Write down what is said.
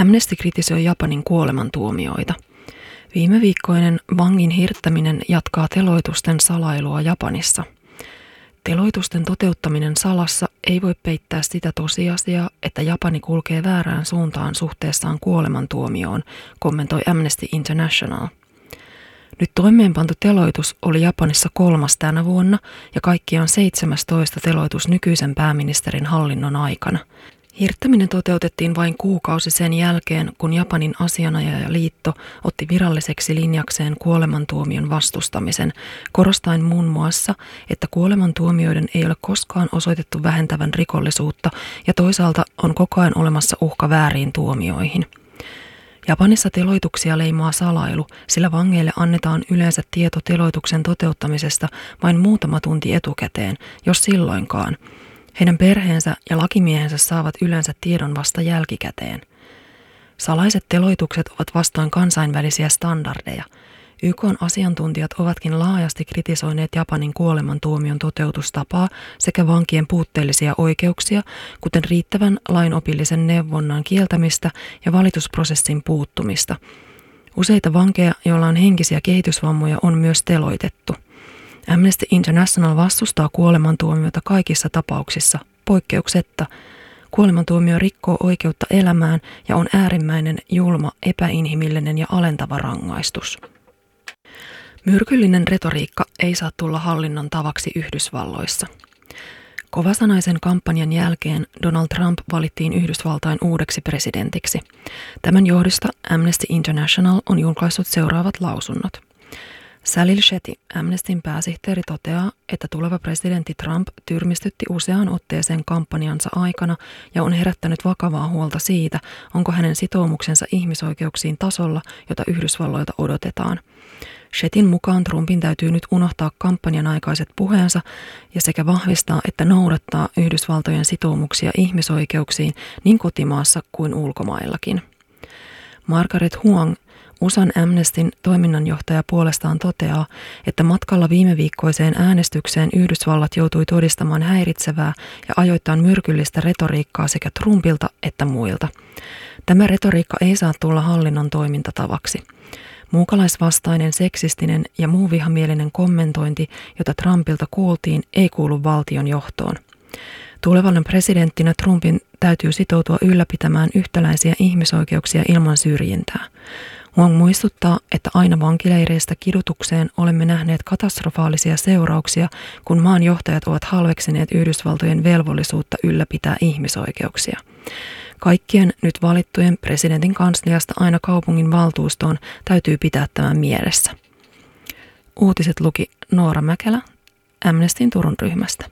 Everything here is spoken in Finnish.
Amnesty kritisoi Japanin kuolemantuomioita. Viime viikkoinen vangin hirttäminen jatkaa teloitusten salailua Japanissa. Teloitusten toteuttaminen salassa ei voi peittää sitä tosiasiaa, että Japani kulkee väärään suuntaan suhteessaan kuolemantuomioon, kommentoi Amnesty International. Nyt toimeenpantu teloitus oli Japanissa kolmas tänä vuonna ja kaikkiaan 17 teloitus nykyisen pääministerin hallinnon aikana – Hirttäminen toteutettiin vain kuukausi sen jälkeen, kun Japanin asianajajaliitto otti viralliseksi linjakseen kuolemantuomion vastustamisen, korostaen muun muassa, että kuolemantuomioiden ei ole koskaan osoitettu vähentävän rikollisuutta ja toisaalta on koko ajan olemassa uhka vääriin tuomioihin. Japanissa teloituksia leimaa salailu, sillä vangeille annetaan yleensä tieto teloituksen toteuttamisesta vain muutama tunti etukäteen, jos silloinkaan – heidän perheensä ja lakimiehensä saavat yleensä tiedon vasta jälkikäteen. Salaiset teloitukset ovat vastoin kansainvälisiä standardeja. YK asiantuntijat ovatkin laajasti kritisoineet Japanin kuolemantuomion toteutustapaa sekä vankien puutteellisia oikeuksia, kuten riittävän lainopillisen neuvonnan kieltämistä ja valitusprosessin puuttumista. Useita vankeja, joilla on henkisiä kehitysvammoja, on myös teloitettu – Amnesty International vastustaa kuolemantuomiota kaikissa tapauksissa, poikkeuksetta. Kuolemantuomio rikkoo oikeutta elämään ja on äärimmäinen, julma, epäinhimillinen ja alentava rangaistus. Myrkyllinen retoriikka ei saa tulla hallinnon tavaksi Yhdysvalloissa. Kovasanaisen kampanjan jälkeen Donald Trump valittiin Yhdysvaltain uudeksi presidentiksi. Tämän johdosta Amnesty International on julkaissut seuraavat lausunnot – Salil Shetty, Amnestin pääsihteeri, toteaa, että tuleva presidentti Trump tyrmistytti useaan otteeseen kampanjansa aikana ja on herättänyt vakavaa huolta siitä, onko hänen sitoumuksensa ihmisoikeuksiin tasolla, jota Yhdysvalloilta odotetaan. Shetin mukaan Trumpin täytyy nyt unohtaa kampanjan aikaiset puheensa ja sekä vahvistaa että noudattaa Yhdysvaltojen sitoumuksia ihmisoikeuksiin niin kotimaassa kuin ulkomaillakin. Margaret Huang, USAn Amnestin toiminnanjohtaja puolestaan toteaa, että matkalla viime viikkoiseen äänestykseen Yhdysvallat joutui todistamaan häiritsevää ja ajoittain myrkyllistä retoriikkaa sekä Trumpilta että muilta. Tämä retoriikka ei saa tulla hallinnon toimintatavaksi. Muukalaisvastainen, seksistinen ja muu vihamielinen kommentointi, jota Trumpilta kuultiin, ei kuulu valtion johtoon. Tulevalle presidenttinä Trumpin täytyy sitoutua ylläpitämään yhtäläisiä ihmisoikeuksia ilman syrjintää. Wang muistuttaa, että aina vankileireistä kidutukseen olemme nähneet katastrofaalisia seurauksia, kun maan johtajat ovat halveksineet Yhdysvaltojen velvollisuutta ylläpitää ihmisoikeuksia. Kaikkien nyt valittujen presidentin kansliasta aina kaupungin valtuustoon täytyy pitää tämän mielessä. Uutiset luki Noora Mäkelä Amnestin Turun ryhmästä.